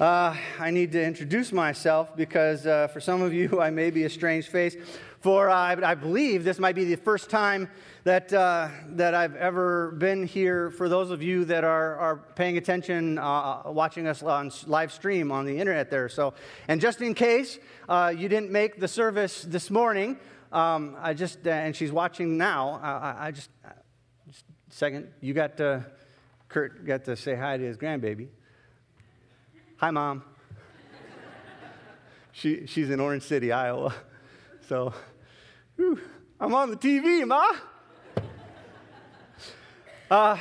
Uh, I need to introduce myself because uh, for some of you, I may be a strange face. For uh, I, believe this might be the first time that, uh, that I've ever been here. For those of you that are, are paying attention, uh, watching us on live stream on the internet there. So, and just in case uh, you didn't make the service this morning, um, I just and she's watching now. I, I just, just second, you got to, Kurt got to say hi to his grandbaby. Hi, Mom. she, she's in Orange City, Iowa. So, whew, I'm on the TV, Ma. Uh,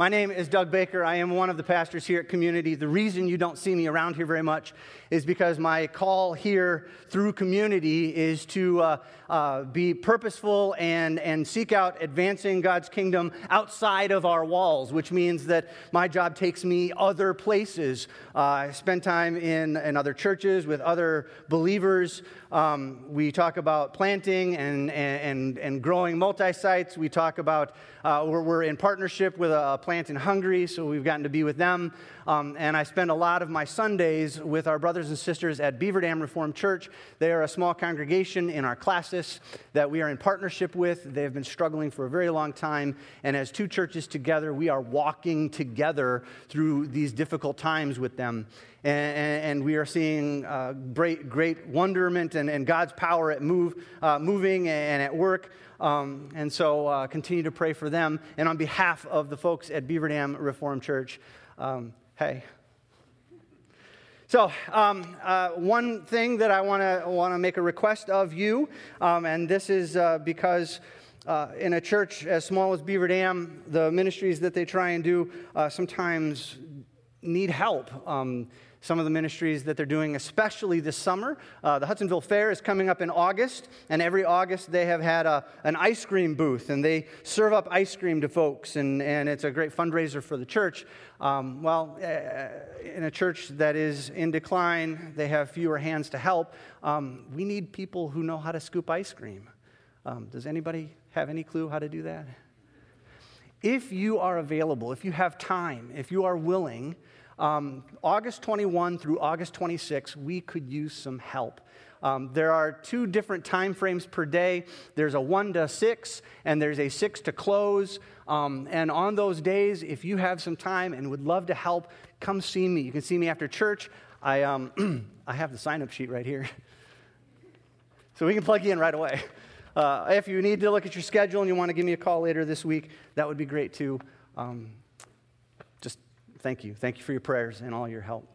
my name is Doug Baker. I am one of the pastors here at Community. The reason you don't see me around here very much is because my call here through community is to uh, uh, be purposeful and, and seek out advancing God's kingdom outside of our walls, which means that my job takes me other places. Uh, I spend time in, in other churches with other believers. Um, we talk about planting and, and, and growing multi sites. We talk about, uh, we're, we're, in partnership with a plant in Hungary, so we've gotten to be with them. Um, and I spend a lot of my Sundays with our brothers and sisters at Beaver Dam Reformed Church. They are a small congregation in our classes that we are in partnership with. They have been struggling for a very long time. And as two churches together, we are walking together through these difficult times with them. And, and, we are seeing uh, great, great wonderment and, and God's power at move, uh, moving and at work. Um, and so uh, continue to pray for them. And on behalf of the folks at Beaver Dam Reformed Church, um, Hey. So, um, uh, one thing that I want to want to make a request of you, um, and this is uh, because uh, in a church as small as Beaver Dam, the ministries that they try and do uh, sometimes need help. Um, some of the ministries that they're doing, especially this summer. Uh, the Hudsonville Fair is coming up in August, and every August they have had a, an ice cream booth, and they serve up ice cream to folks, and, and it's a great fundraiser for the church. Um, well, uh, in a church that is in decline, they have fewer hands to help. Um, we need people who know how to scoop ice cream. Um, does anybody have any clue how to do that? If you are available, if you have time, if you are willing, um, August 21 through August 26, we could use some help. Um, there are two different time frames per day. There's a one to six, and there's a six to close. Um, and on those days, if you have some time and would love to help, come see me. You can see me after church. I, um, I have the sign up sheet right here. So we can plug you in right away. Uh, if you need to look at your schedule and you want to give me a call later this week, that would be great too. Um, thank you. Thank you for your prayers and all your help.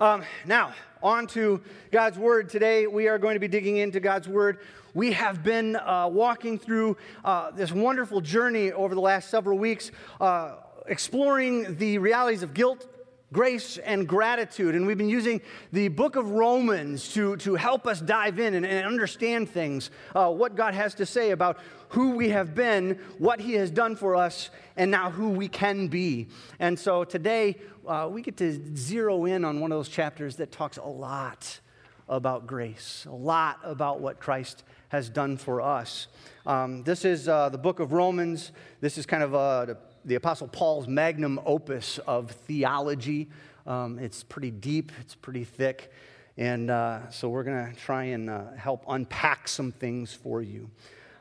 Um, now, on to God's Word. Today, we are going to be digging into God's Word. We have been uh, walking through uh, this wonderful journey over the last several weeks, uh, exploring the realities of guilt, grace and gratitude. And we've been using the book of Romans to, to help us dive in and, and understand things, uh, what God has to say about who we have been, what He has done for us, and now who we can be. And so today, uh, we get to zero in on one of those chapters that talks a lot about grace, a lot about what Christ has done for us. Um, this is uh, the book of Romans. This is kind of uh, the, Apostle Paul's magnum opus of theology. Um, it's pretty deep, it's pretty thick. And uh, so we're going to try and uh, help unpack some things for you.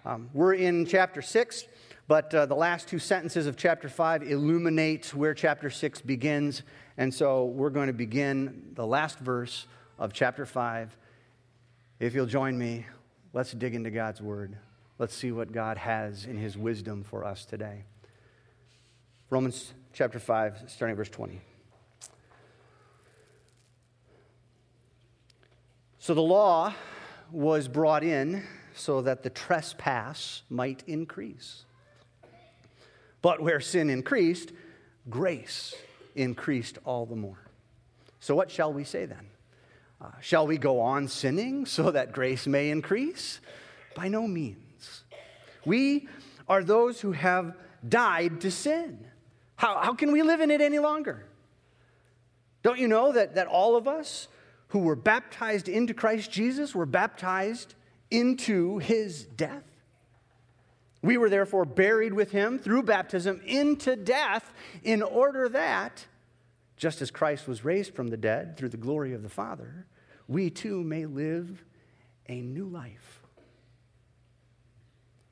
Um, we're in chapter 6, but uh, the last two sentences of chapter 5 illuminate where chapter 6 begins. And so we're going to begin the last verse of chapter 5. If you'll join me, let's dig into God's word. Let's see what God has in his wisdom for us today. Romans chapter 5, starting verse 20. So the law was brought in so that the trespass might increase. But where sin increased, grace increased all the more. So, what shall we say then? Uh, shall we go on sinning so that grace may increase? By no means. We are those who have died to sin. How, how can we live in it any longer? Don't you know that, that all of us who were baptized into Christ Jesus were baptized into his death. We were therefore buried with him through baptism into death, in order that just as Christ was raised from the dead through the glory of the Father, we too may live a new life.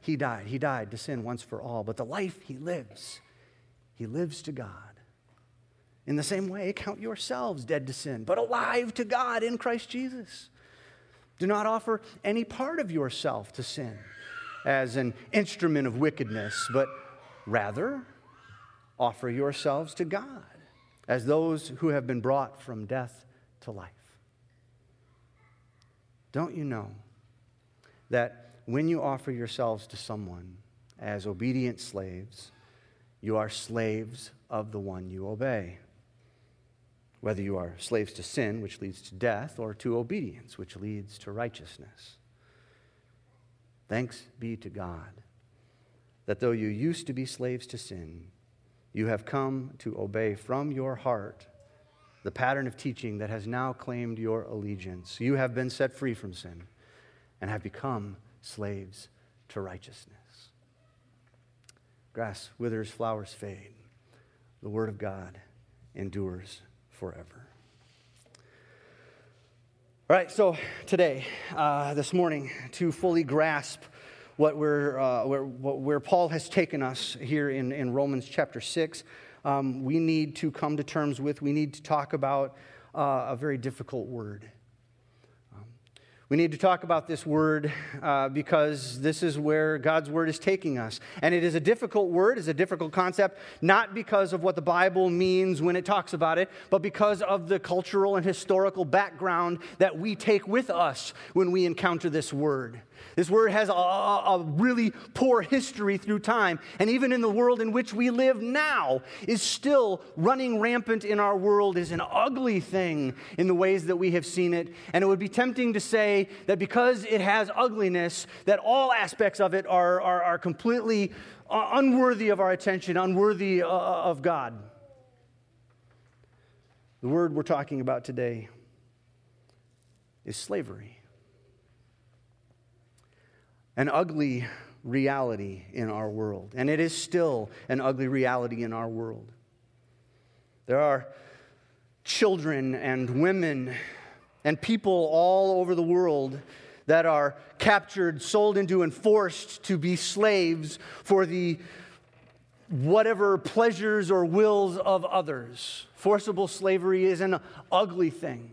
he died, he died to sin once for all, but the life he lives, he lives to God. In the same way, count yourselves dead to sin, but alive to God in Christ Jesus. Do not offer any part of yourself to sin as an instrument of wickedness, but rather offer yourselves to God as those who have been brought from death to life. Don't you know that when you offer yourselves to someone as obedient slaves, you are slaves of the one you obey. Whether you are slaves to sin, which leads to death, or to obedience, which leads to righteousness. Thanks be to God that though you used to be slaves to sin, you have come to obey from your heart the pattern of teaching that has now claimed your allegiance. You have been set free from sin and have become slaves to righteousness. Grass withers, flowers fade. The word of God endures forever. All right, so today, uh, this morning, to fully grasp what we're, uh, where, where Paul has taken us here in, in Romans chapter 6, um, we need to come to terms with, we need to talk about uh, a very difficult word. We need to talk about this word uh, because this is where God's word is taking us. And it is a difficult word, it's a difficult concept, not because of what the Bible means when it talks about it, but because of the cultural and historical background that we take with us when we encounter this word. This word has a, a, really poor history through time, and even in the world in which we live now, is still running rampant in our world, is an ugly thing in the ways that we have seen it. And it would be tempting to say that because it has ugliness, that all aspects of it are, are, are completely uh, unworthy of our attention, unworthy uh, of God. The word we're talking about today is slavery an ugly reality in our world, and it is still an ugly reality in our world. There are children and women and people all over the world that are captured, sold into, and forced to be slaves for the whatever pleasures or wills of others. Forcible slavery is an ugly thing.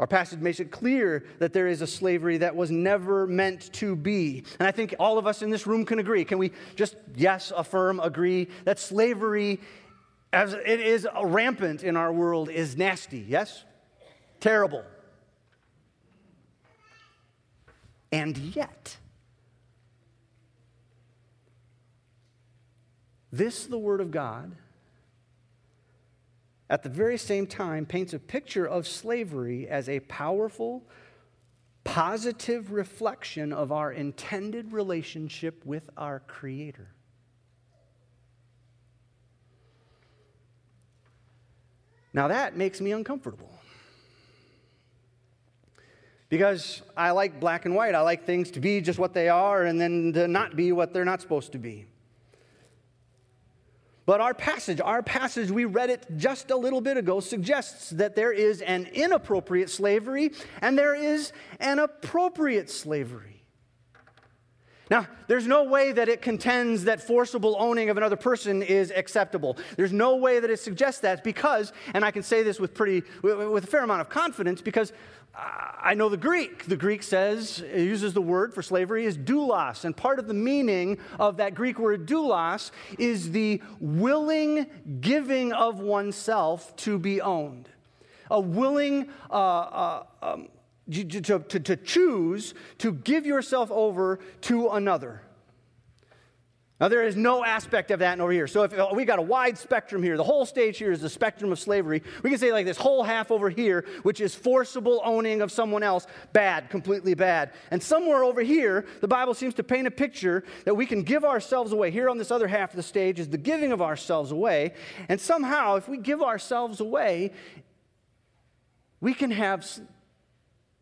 Our passage makes it clear that there is a slavery that was never meant to be. And I think all of us in this room can agree. Can we just, yes, affirm, agree that slavery, as it is rampant in our world, is nasty? Yes? Terrible. And yet, this, the Word of God, at the very same time paints a picture of slavery as a powerful, positive reflection of our intended relationship with our Creator. Now that makes me uncomfortable. Because I like black and white. I like things to be just what they are and then to not be what they're not supposed to be. But our passage, our passage, we read it just a little bit ago, suggests that there is an inappropriate slavery and there is an appropriate slavery. Now, there's no way that it contends that forcible owning of another person is acceptable. There's no way that it suggests that because, and I can say this with pretty, with a fair amount of confidence, because I know the Greek. The Greek says, it uses the word for slavery is doulos. And part of the meaning of that Greek word doulos is the willing giving of oneself to be owned. A willing, uh, uh, um, to, to, to choose to give yourself over to another. Now, there is no aspect of that over here. So, if uh, we got a wide spectrum here, the whole stage here is the spectrum of slavery. We can say, like, this whole half over here, which is forcible owning of someone else, bad, completely bad. And somewhere over here, the Bible seems to paint a picture that we can give ourselves away. Here on this other half of the stage is the giving of ourselves away. And somehow, if we give ourselves away, we can have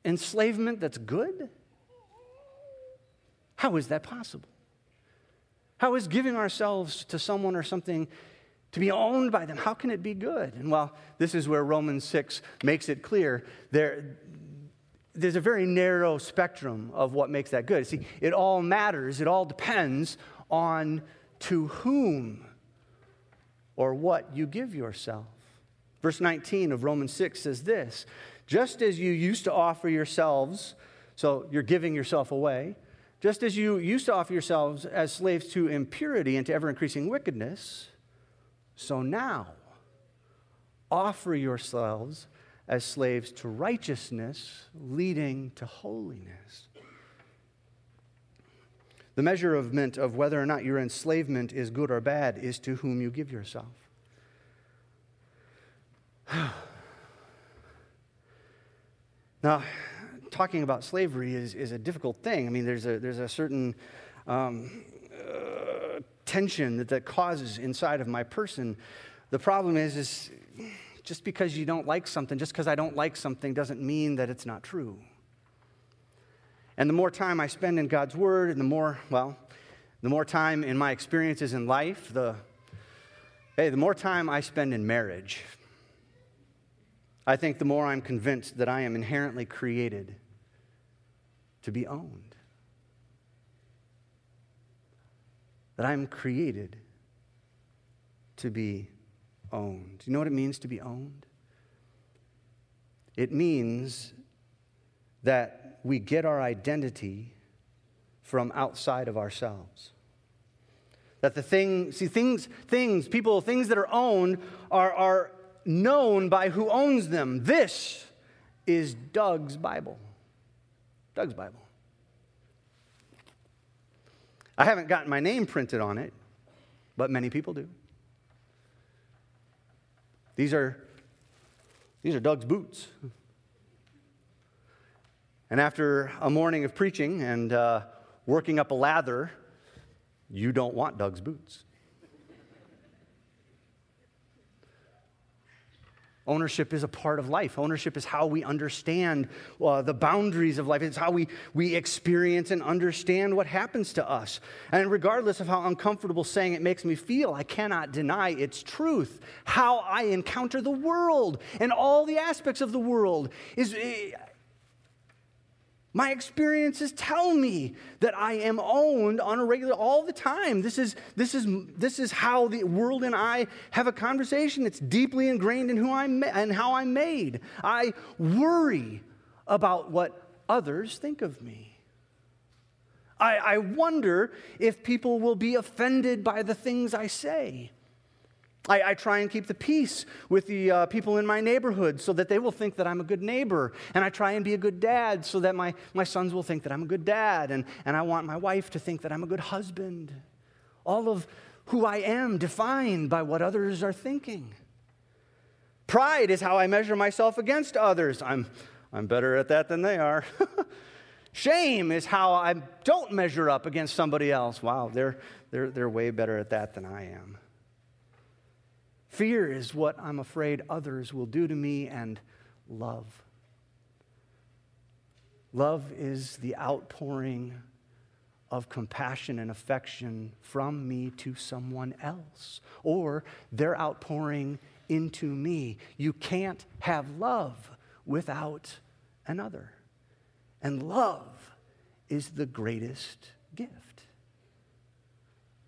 enslavement that's good. How is that possible? How is giving ourselves to someone or something to be owned by them, how can it be good? And well, this is where Romans 6 makes it clear. There, there's a very narrow spectrum of what makes that good. See, it all matters, it all depends on to whom or what you give yourself. Verse 19 of Romans 6 says this Just as you used to offer yourselves, so you're giving yourself away, just as you used to offer yourselves as slaves to impurity and to ever increasing wickedness, so now offer yourselves as slaves to righteousness, leading to holiness. The measurement of whether or not your enslavement is good or bad is to whom you give yourself. now, talking about slavery is, is a difficult thing. I mean, there's a, there's a certain um, uh, tension that that causes inside of my person. The problem is, is just because you don't like something, just because I don't like something, doesn't mean that it's not true. And the more time I spend in God's Word, and the more, well, the more time in my experiences in life, the, hey, the more time I spend in marriage, I think the more I'm convinced that I am inherently created to be owned. That I'm created to be owned. You know what it means to be owned? It means that we get our identity from outside of ourselves. That the thing, see, things, things, people, things that are owned are, are known by who owns them. This is Doug's Bible. Doug's Bible. I haven't gotten my name printed on it, but many people do. These are, these are Doug's boots. And after a morning of preaching and uh, working up a lather, you don't want Doug's boots. Ownership is a part of life. Ownership is how we understand uh, the boundaries of life. It's how we, we experience and understand what happens to us. And regardless of how uncomfortable saying it makes me feel, I cannot deny its truth. How I encounter the world and all the aspects of the world is eh, my experiences tell me that I am owned on a regular all the time. This is, this is, this is how the world and I have a conversation. It's deeply ingrained in who I'm and how I'm made. I worry about what others think of me. I, I wonder if people will be offended by the things I say. I, I, try and keep the peace with the uh, people in my neighborhood so that they will think that I'm a good neighbor. And I try and be a good dad so that my, my sons will think that I'm a good dad. And, and I want my wife to think that I'm a good husband. All of who I am defined by what others are thinking. Pride is how I measure myself against others. I'm, I'm better at that than they are. Shame is how I don't measure up against somebody else. Wow, they're, they're, they're way better at that than I am. Fear is what I'm afraid others will do to me, and love. Love is the outpouring of compassion and affection from me to someone else, or their outpouring into me. You can't have love without another. And love is the greatest gift.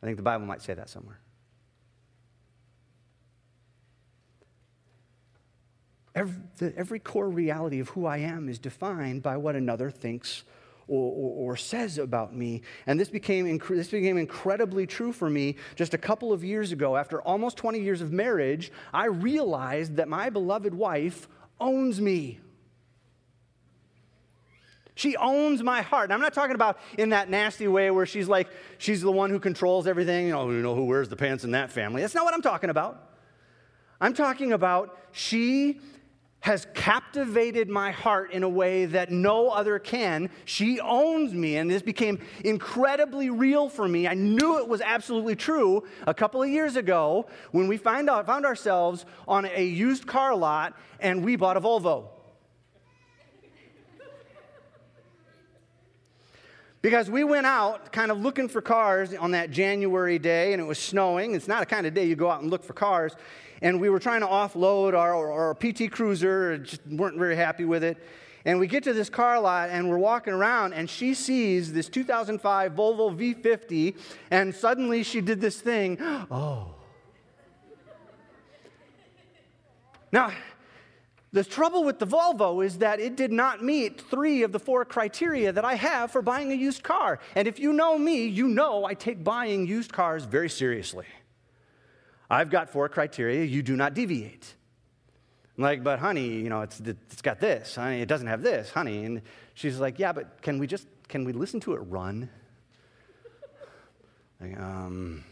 I think the Bible might say that somewhere. Every, the, every core reality of who I am is defined by what another thinks or, or, or, says about me. And this became, this became incredibly true for me just a couple of years ago. After almost 20 years of marriage, I realized that my beloved wife owns me. She owns my heart. And I'm not talking about in that nasty way where she's like, she's the one who controls everything. You know, you know who wears the pants in that family. That's not what I'm talking about. I'm talking about she has captivated my heart in a way that no other can. She owns me, and this became incredibly real for me. I knew it was absolutely true a couple of years ago when we find out, found ourselves on a used car lot and we bought a Volvo. Because we went out kind of looking for cars on that January day, and it was snowing. It's not a kind of day you go out and look for cars and we were trying to offload our, our PT Cruiser, just weren't very happy with it. And we get to this car lot and we're walking around, and she sees this 2005 Volvo V50, and suddenly she did this thing. Oh. Now, the trouble with the Volvo is that it did not meet three of the four criteria that I have for buying a used car. And if you know me, you know I take buying used cars very seriously. I've got four criteria, you do not deviate. I'm like, but honey, you know, it's, it's got this, honey, it doesn't have this, honey. And she's like, yeah, but can we just, can we listen to it run? Like, um,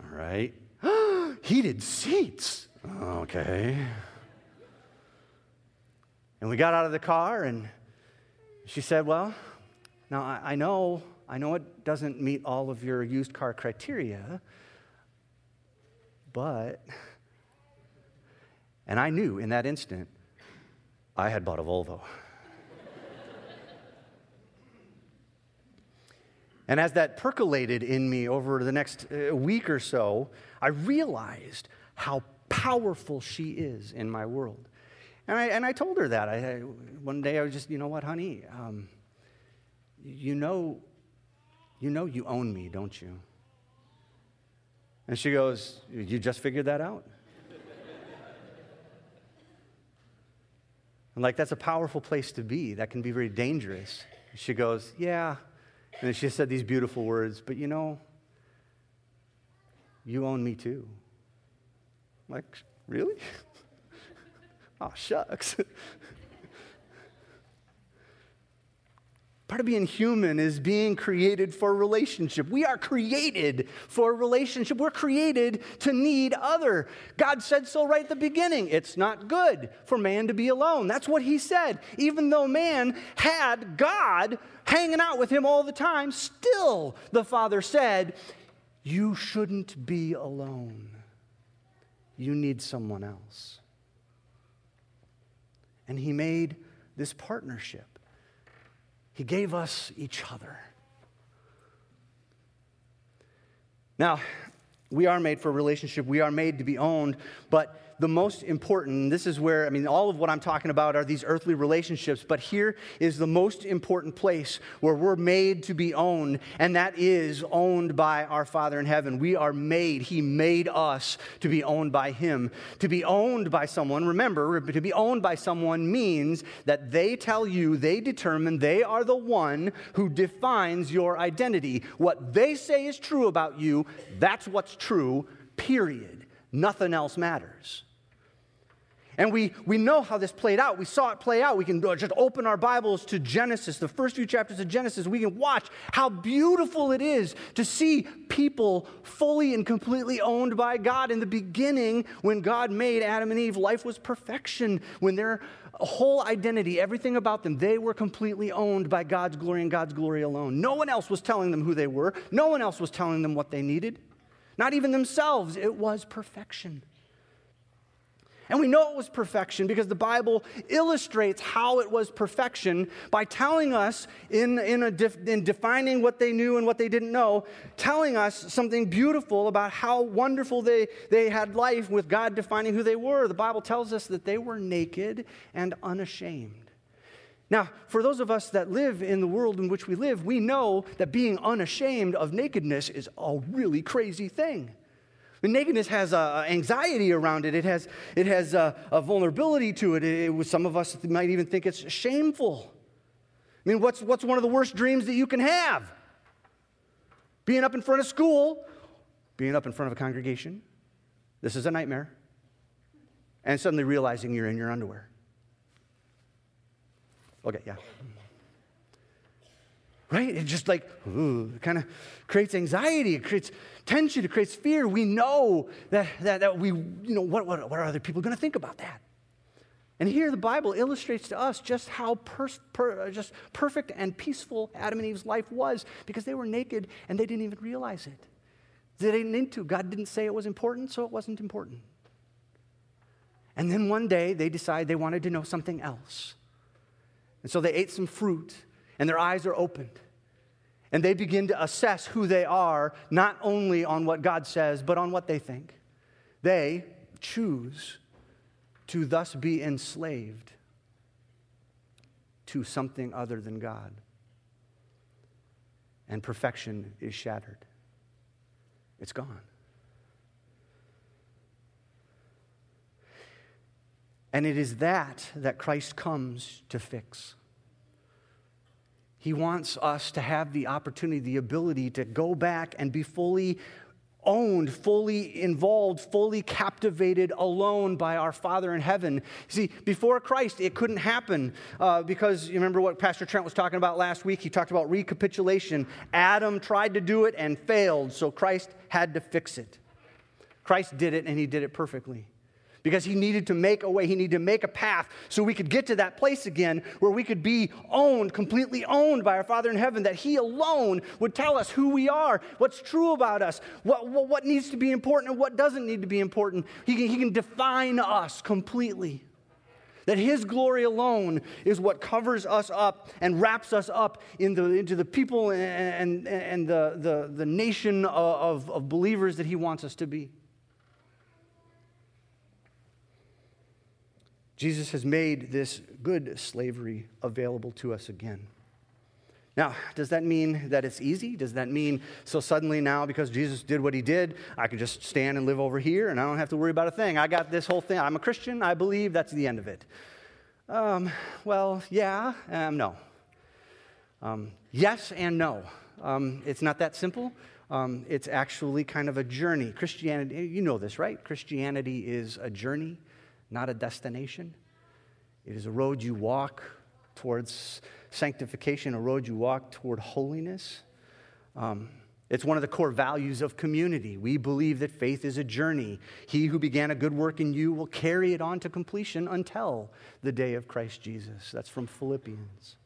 all right. Heated seats. Okay. And we got out of the car and she said, well, now I, I know, I know it doesn't meet all of your used car criteria, but, and I knew in that instant, I had bought a Volvo. and as that percolated in me over the next uh, week or so, I realized how powerful she is in my world. And I, and I told her that. I, one day I was just, you know what, honey? Um, you know, you know you own me, don't you? And she goes, You just figured that out? I'm like, That's a powerful place to be. That can be very dangerous. She goes, Yeah. And she said these beautiful words, But you know, you own me too. I'm like, Really? oh, shucks. Part of being human is being created for relationship. We are created for relationship. We're created to need other. God said so right at the beginning. It's not good for man to be alone. That's what he said. Even though man had God hanging out with him all the time, still the Father said, You shouldn't be alone. You need someone else. And he made this partnership. He gave us each other. Now, we are made for a relationship. We are made to be owned, but the most important, this is where, I mean, all of what I'm talking about are these earthly relationships, but here is the most important place where we're made to be owned, and that is owned by our Father in heaven. We are made, He made us to be owned by Him. To be owned by someone, remember, to be owned by someone means that they tell you, they determine they are the one who defines your identity. What they say is true about you, that's what's true, period. Nothing else matters. And we, we know how this played out. We saw it play out. We can just open our Bibles to Genesis, the first few chapters of Genesis. We can watch how beautiful it is to see people fully and completely owned by God. In the beginning, when God made Adam and Eve, life was perfection. When their whole identity, everything about them, they were completely owned by God's glory and God's glory alone. No one else was telling them who they were, no one else was telling them what they needed. Not even themselves. It was perfection. And we know it was perfection because the Bible illustrates how it was perfection by telling us, in, in, def, in, defining what they knew and what they didn't know, telling us something beautiful about how wonderful they, they had life with God defining who they were. The Bible tells us that they were naked and unashamed. Now, for those of us that live in the world in which we live, we know that being unashamed of nakedness is a really crazy thing. Nakedness has uh, anxiety around it. It has, it has uh, a vulnerability to it. it. it. Some of us might even think it's shameful. I mean, what's, what's one of the worst dreams that you can have? Being up in front of school, being up in front of a congregation. This is a nightmare. And suddenly realizing you're in your underwear. Okay, yeah. right? It just like, kind of creates anxiety, it creates tension, it creates fear. We know that, that, that we, you know, what, what, what are other people going to think about that? And here the Bible illustrates to us just how per, just perfect and peaceful Adam and Eve's life was because they were naked and they didn't even realize it. They didn't need to. God didn't say it was important, so it wasn't important. And then one day they decide they wanted to know something else. And so they ate some fruit and their eyes are opened. And they begin to assess who they are, not only on what God says, but on what they think. They choose to thus be enslaved to something other than God. And perfection is shattered, it's gone. And it is that that Christ comes to fix. He wants us to have the opportunity, the ability to go back and be fully owned, fully involved, fully captivated alone by our Father in heaven. See, before Christ, it couldn't happen uh, because you remember what Pastor Trent was talking about last week? He talked about recapitulation. Adam tried to do it and failed, so Christ had to fix it. Christ did it, and he did it perfectly because he needed to make a way, he needed to make a path so we could get to that place again where we could be owned, completely owned by our Father in heaven, that he alone would tell us who we are, what's true about us, what, what, needs to be important and what doesn't need to be important. He can, he can define us completely. That His glory alone is what covers us up and wraps us up in the, into the people and, and, and the, the, the nation of, of believers that He wants us to be. Jesus has made this good slavery available to us again. Now, does that mean that it's easy? Does that mean so suddenly now, because Jesus did what he did, I can just stand and live over here and I don't have to worry about a thing? I got this whole thing. I'm a Christian. I believe that's the end of it. Um, well, yeah, um, no. Um, yes and no. Um, it's not that simple. Um, it's actually kind of a journey. Christianity, you know this, right? Christianity is a journey not a destination. It is a road you walk towards sanctification, a road you walk toward holiness. Um, it's one of the core values of community. We believe that faith is a journey. He who began a good work in you will carry it on to completion until the day of Christ Jesus. That's from Philippians.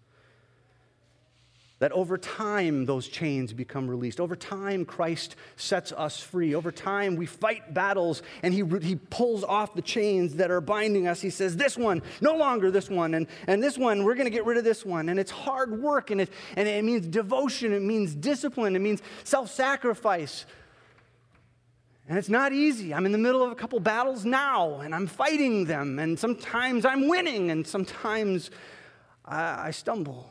That over time, those chains become released. Over time, Christ sets us free. Over time, we fight battles and he, he pulls off the chains that are binding us. He says, This one, no longer this one, and, and this one, we're going to get rid of this one. And it's hard work, and it, and it means devotion, it means discipline, it means self sacrifice. And it's not easy. I'm in the middle of a couple battles now, and I'm fighting them, and sometimes I'm winning, and sometimes I, I stumble.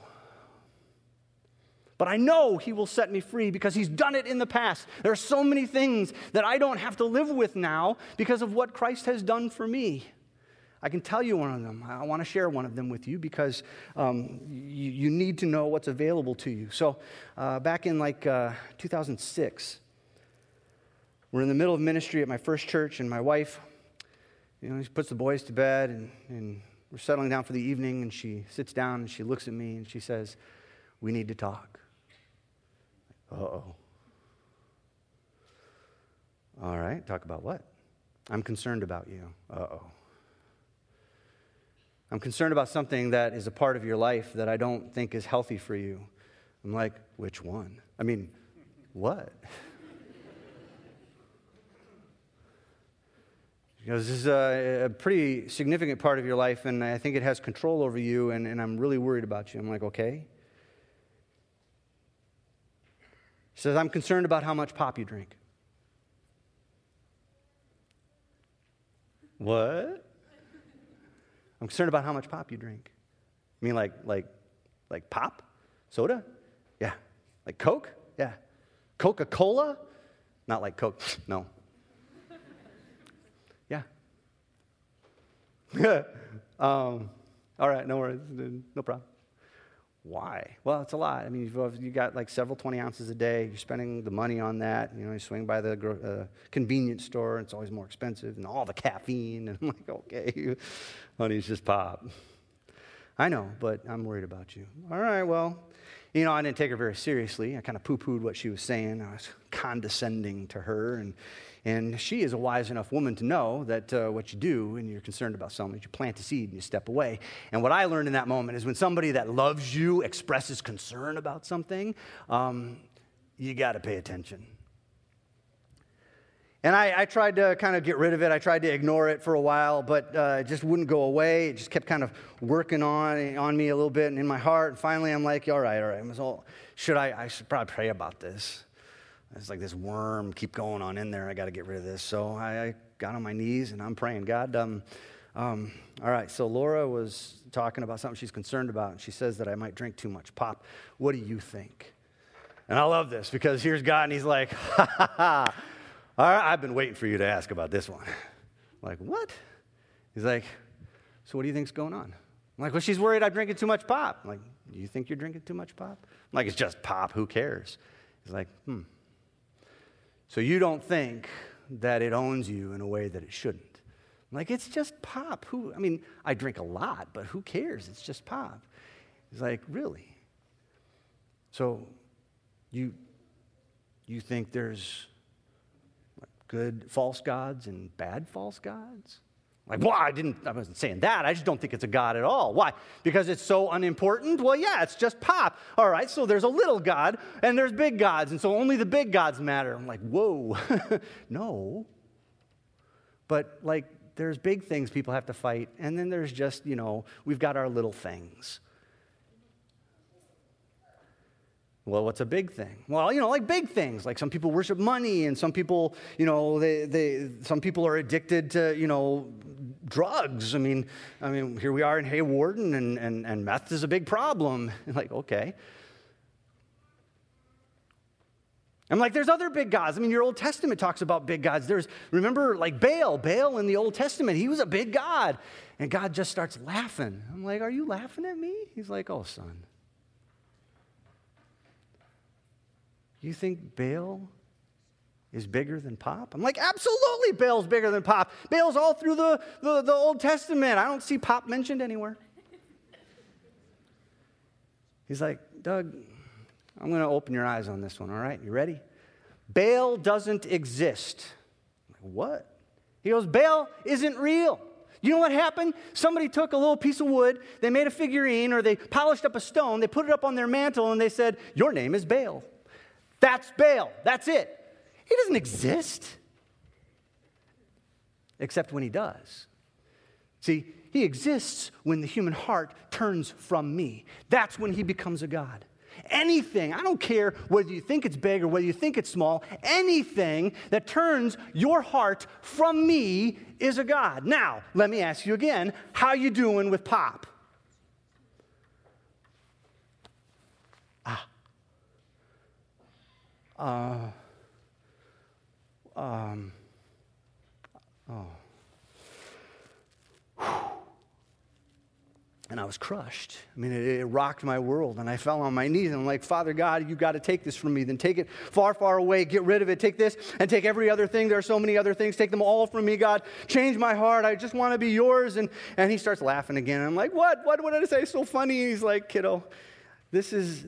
But I know He will set me free because He's done it in the past. There are so many things that I don't have to live with now because of what Christ has done for me. I can tell you one of them. I want to share one of them with you because um, you, you, need to know what's available to you. So, uh, back in like uh, 2006, we're in the middle of ministry at my first church, and my wife, you know, she puts the boys to bed, and, and we're settling down for the evening, and she sits down and she looks at me and she says, We need to talk. Uh oh. All right, talk about what? I'm concerned about you. Uh oh. I'm concerned about something that is a part of your life that I don't think is healthy for you. I'm like, which one? I mean, what? Because this is a, a, pretty significant part of your life, and I think it has control over you, and, and I'm really worried about you. I'm like, okay. He says, I'm concerned about how much pop you drink. What? I'm concerned about how much pop you drink. I mean, like, like, like pop? Soda? Yeah. Like Coke? Yeah. Coca Cola? Not like Coke, no. Yeah. um, all right, no worries, no problem. Why? Well, it's a lot. I mean, you've, you got like several 20 ounces a day. You're spending the money on that. You know, you swing by the uh, convenience store, and it's always more expensive, and all the caffeine. And I'm like, okay, honey's just pop. I know, but I'm worried about you. All right, well, you know, I didn't take her very seriously. I kind of poo pooed what she was saying. I was condescending to her. And, and she is a wise enough woman to know that uh, what you do when you're concerned about something you plant a seed and you step away. And what I learned in that moment is when somebody that loves you expresses concern about something, um, you got to pay attention. And I, I, tried to kind of get rid of it. I tried to ignore it for a while, but uh, it just wouldn't go away. It just kept kind of working on, on me a little bit and in my heart. And finally, I'm like, all right, all right. All, should I, I should probably pray about this. It's like this worm, keep going on in there. I got to get rid of this. So I, I, got on my knees and I'm praying, God, um, um, all right. So Laura was talking about something she's concerned about, and she says that I might drink too much pop. What do you think? And I love this because here's God, and He's like, ha ha ha. All right, I've been waiting for you to ask about this one. I'm like, what? He's like, so what do you think's going on? I'm like, well, she's worried I'm drinking too much pop. I'm like, you think you're drinking too much pop? I'm like, it's just pop. Who cares? He's like, hmm. So you don't think that it owns you in a way that it shouldn't. Like, it's just pop. Who? I mean, I drink a lot, but who cares? It's just pop. He's like, really? So you you think there's good false gods and bad false gods? Like, well, I didn't, I wasn't saying that. I just don't think it's a God at all. Why? Because it's so unimportant? Well, yeah, it's just pop. All right, so there's a little God and there's big gods, and so only the big gods matter. I'm like, whoa, no. But, like, there's big things people have to fight, and then there's just, you know, we've got our little things. Well, what's a big thing? Well, you know, like big things. Like some people worship money, and some people, you know, they, they, some people are addicted to, you know, drugs. I mean, I mean, here we are in Hawarden, and, and, and meth is a big problem. like, okay. I'm like, there's other big gods. I mean, your Old Testament talks about big gods. There's, remember, like Baal. Baal in the Old Testament, he was a big god. And God just starts laughing. I'm like, are you laughing at me? He's like, oh, son. You think Baal is bigger than Pop? I'm like, absolutely, Baal's bigger than Pop. Baal's all through the, the, the Old Testament. I don't see Pop mentioned anywhere. He's like, Doug, I'm going to open your eyes on this one, all right? You ready? Baal doesn't exist. Like, what? He goes, Baal isn't real. You know what happened? Somebody took a little piece of wood, they made a figurine, or they polished up a stone, they put it up on their mantle, and they said, Your name is Baal. That's Baal. That's it. He doesn't exist. Except when he does. See, he exists when the human heart turns from me. That's when he becomes a God. Anything, I don't care whether you think it's big or whether you think it's small, anything that turns your heart from me is a God. Now, let me ask you again, how you doing with pop? Uh, um, oh. And I was crushed. I mean, it, it, rocked my world. And I fell on my knees and I'm like, Father God, you've got to take this from me. Then take it far, far away. Get rid of it. Take this and take every other thing. There are so many other things. Take them all from me, God. Change my heart. I just want to be yours. And, and he starts laughing again. I'm like, what? What, what did I say? It's So funny. He's like, kiddo, this is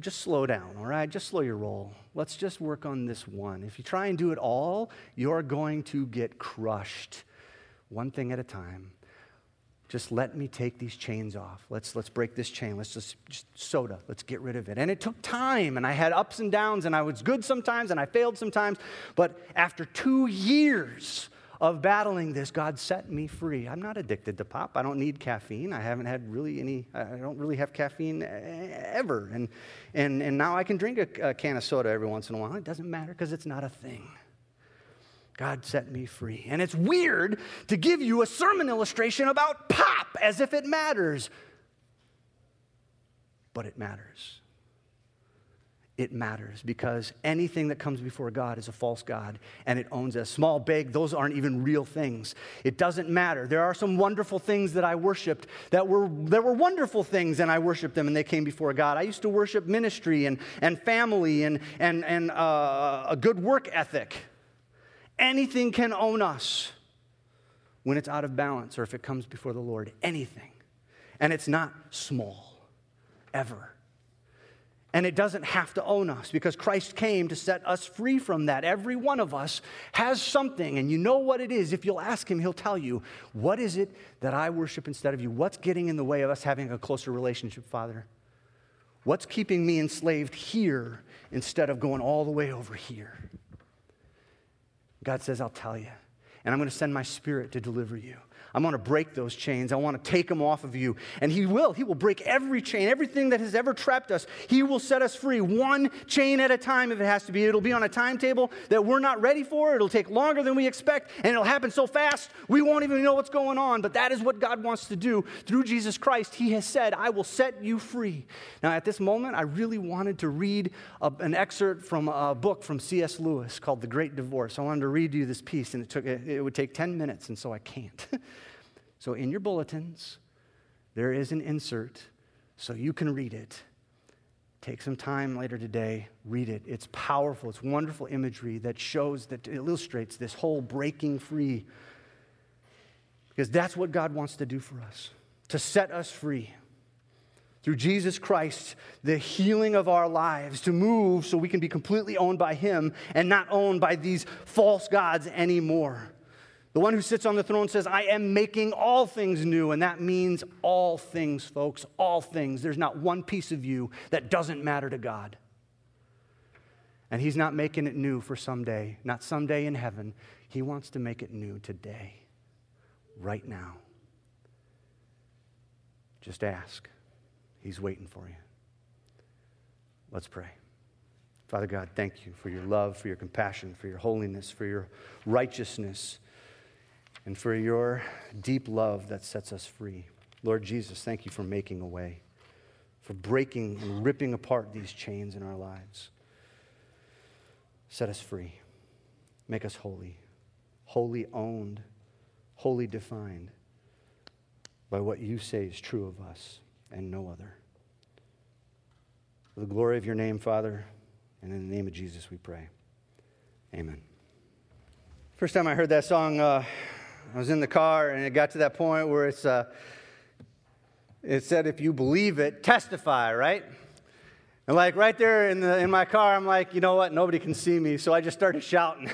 just slow down, all right? Just slow your roll. Let's just work on this one. If you try and do it all, you're going to get crushed one thing at a time. Just let me take these chains off. Let's, let's break this chain. Let's just, just soda. Let's get rid of it. And it took time, and I had ups and downs, and I was good sometimes, and I failed sometimes. But after two years, of battling this, God set me free. I'm not addicted to pop. I don't need caffeine. I haven't had really any, I don't really have caffeine ever. And, and, and now I can drink a, a can of soda every once in a while. It doesn't matter because it's not a thing. God set me free. And it's weird to give you a sermon illustration about pop as if it matters. But it matters it matters because anything that comes before God is a false God and it owns us. Small, big, those aren't even real things. It doesn't matter. There are some wonderful things that I worshiped that were, there were wonderful things and I worshiped them and they came before God. I used to worship ministry and, and family and, and, and uh, a good work ethic. Anything can own us when it's out of balance or if it comes before the Lord. Anything. And it's not small, ever. And it doesn't have to own us because Christ came to set us free from that. Every one of us has something, and you know what it is. If you'll ask Him, He'll tell you, What is it that I worship instead of you? What's getting in the way of us having a closer relationship, Father? What's keeping me enslaved here instead of going all the way over here? God says, I'll tell you. And I'm going to send my spirit to deliver you. I'm going to break those chains. I want to take them off of you. And He will. He will break every chain, everything that has ever trapped us. He will set us free, one chain at a time if it has to be. It'll be on a timetable that we're not ready for. It'll take longer than we expect, and it'll happen so fast we won't even know what's going on. But that is what God wants to do through Jesus Christ. He has said, I will set you free. Now, at this moment, I really wanted to read a, an excerpt from a book from C.S. Lewis called The Great Divorce. I wanted to read you this piece, and it, took, it would take 10 minutes, and so I can't. So, in your bulletins, there is an insert so you can read it. Take some time later today, read it. It's powerful, it's wonderful imagery that shows, that illustrates this whole breaking free. Because that's what God wants to do for us to set us free. Through Jesus Christ, the healing of our lives, to move so we can be completely owned by Him and not owned by these false gods anymore. The one who sits on the throne says, I am making all things new. And that means all things, folks, all things. There's not one piece of you that doesn't matter to God. And He's not making it new for someday, not someday in heaven. He wants to make it new today, right now. Just ask. He's waiting for you. Let's pray. Father God, thank you for your love, for your compassion, for your holiness, for your righteousness and for your deep love that sets us free. Lord Jesus, thank you for making a way, for breaking and ripping apart these chains in our lives. Set us free. Make us holy, wholly owned, wholly defined by what you say is true of us and no other. For the glory of your name, Father, and in the name of Jesus we pray. Amen. First time I heard that song, uh, I was in the car, and it got to that point where it's, uh, it said, if you believe it, testify, right? And like right there in, the, in my car, I'm like, you know what? Nobody can see me. So I just started shouting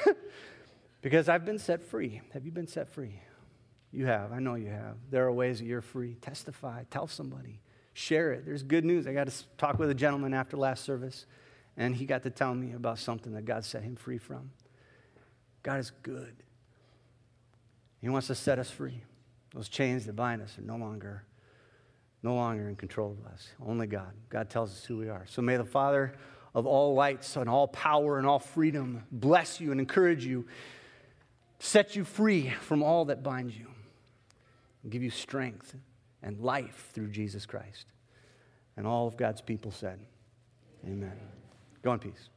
because I've been set free. Have you been set free? You have. I know you have. There are ways that you're free. Testify. Tell somebody. Share it. There's good news. I got to talk with a gentleman after last service, and he got to tell me about something that God set him free from. God is good. He wants to set us free. Those chains that bind us are no longer, no longer in control of us. Only God. God tells us who we are. So may the Father of all lights and all power and all freedom bless you and encourage you, set you free from all that binds you, give you strength and life through Jesus Christ. And all of God's people said, Amen. Go in peace.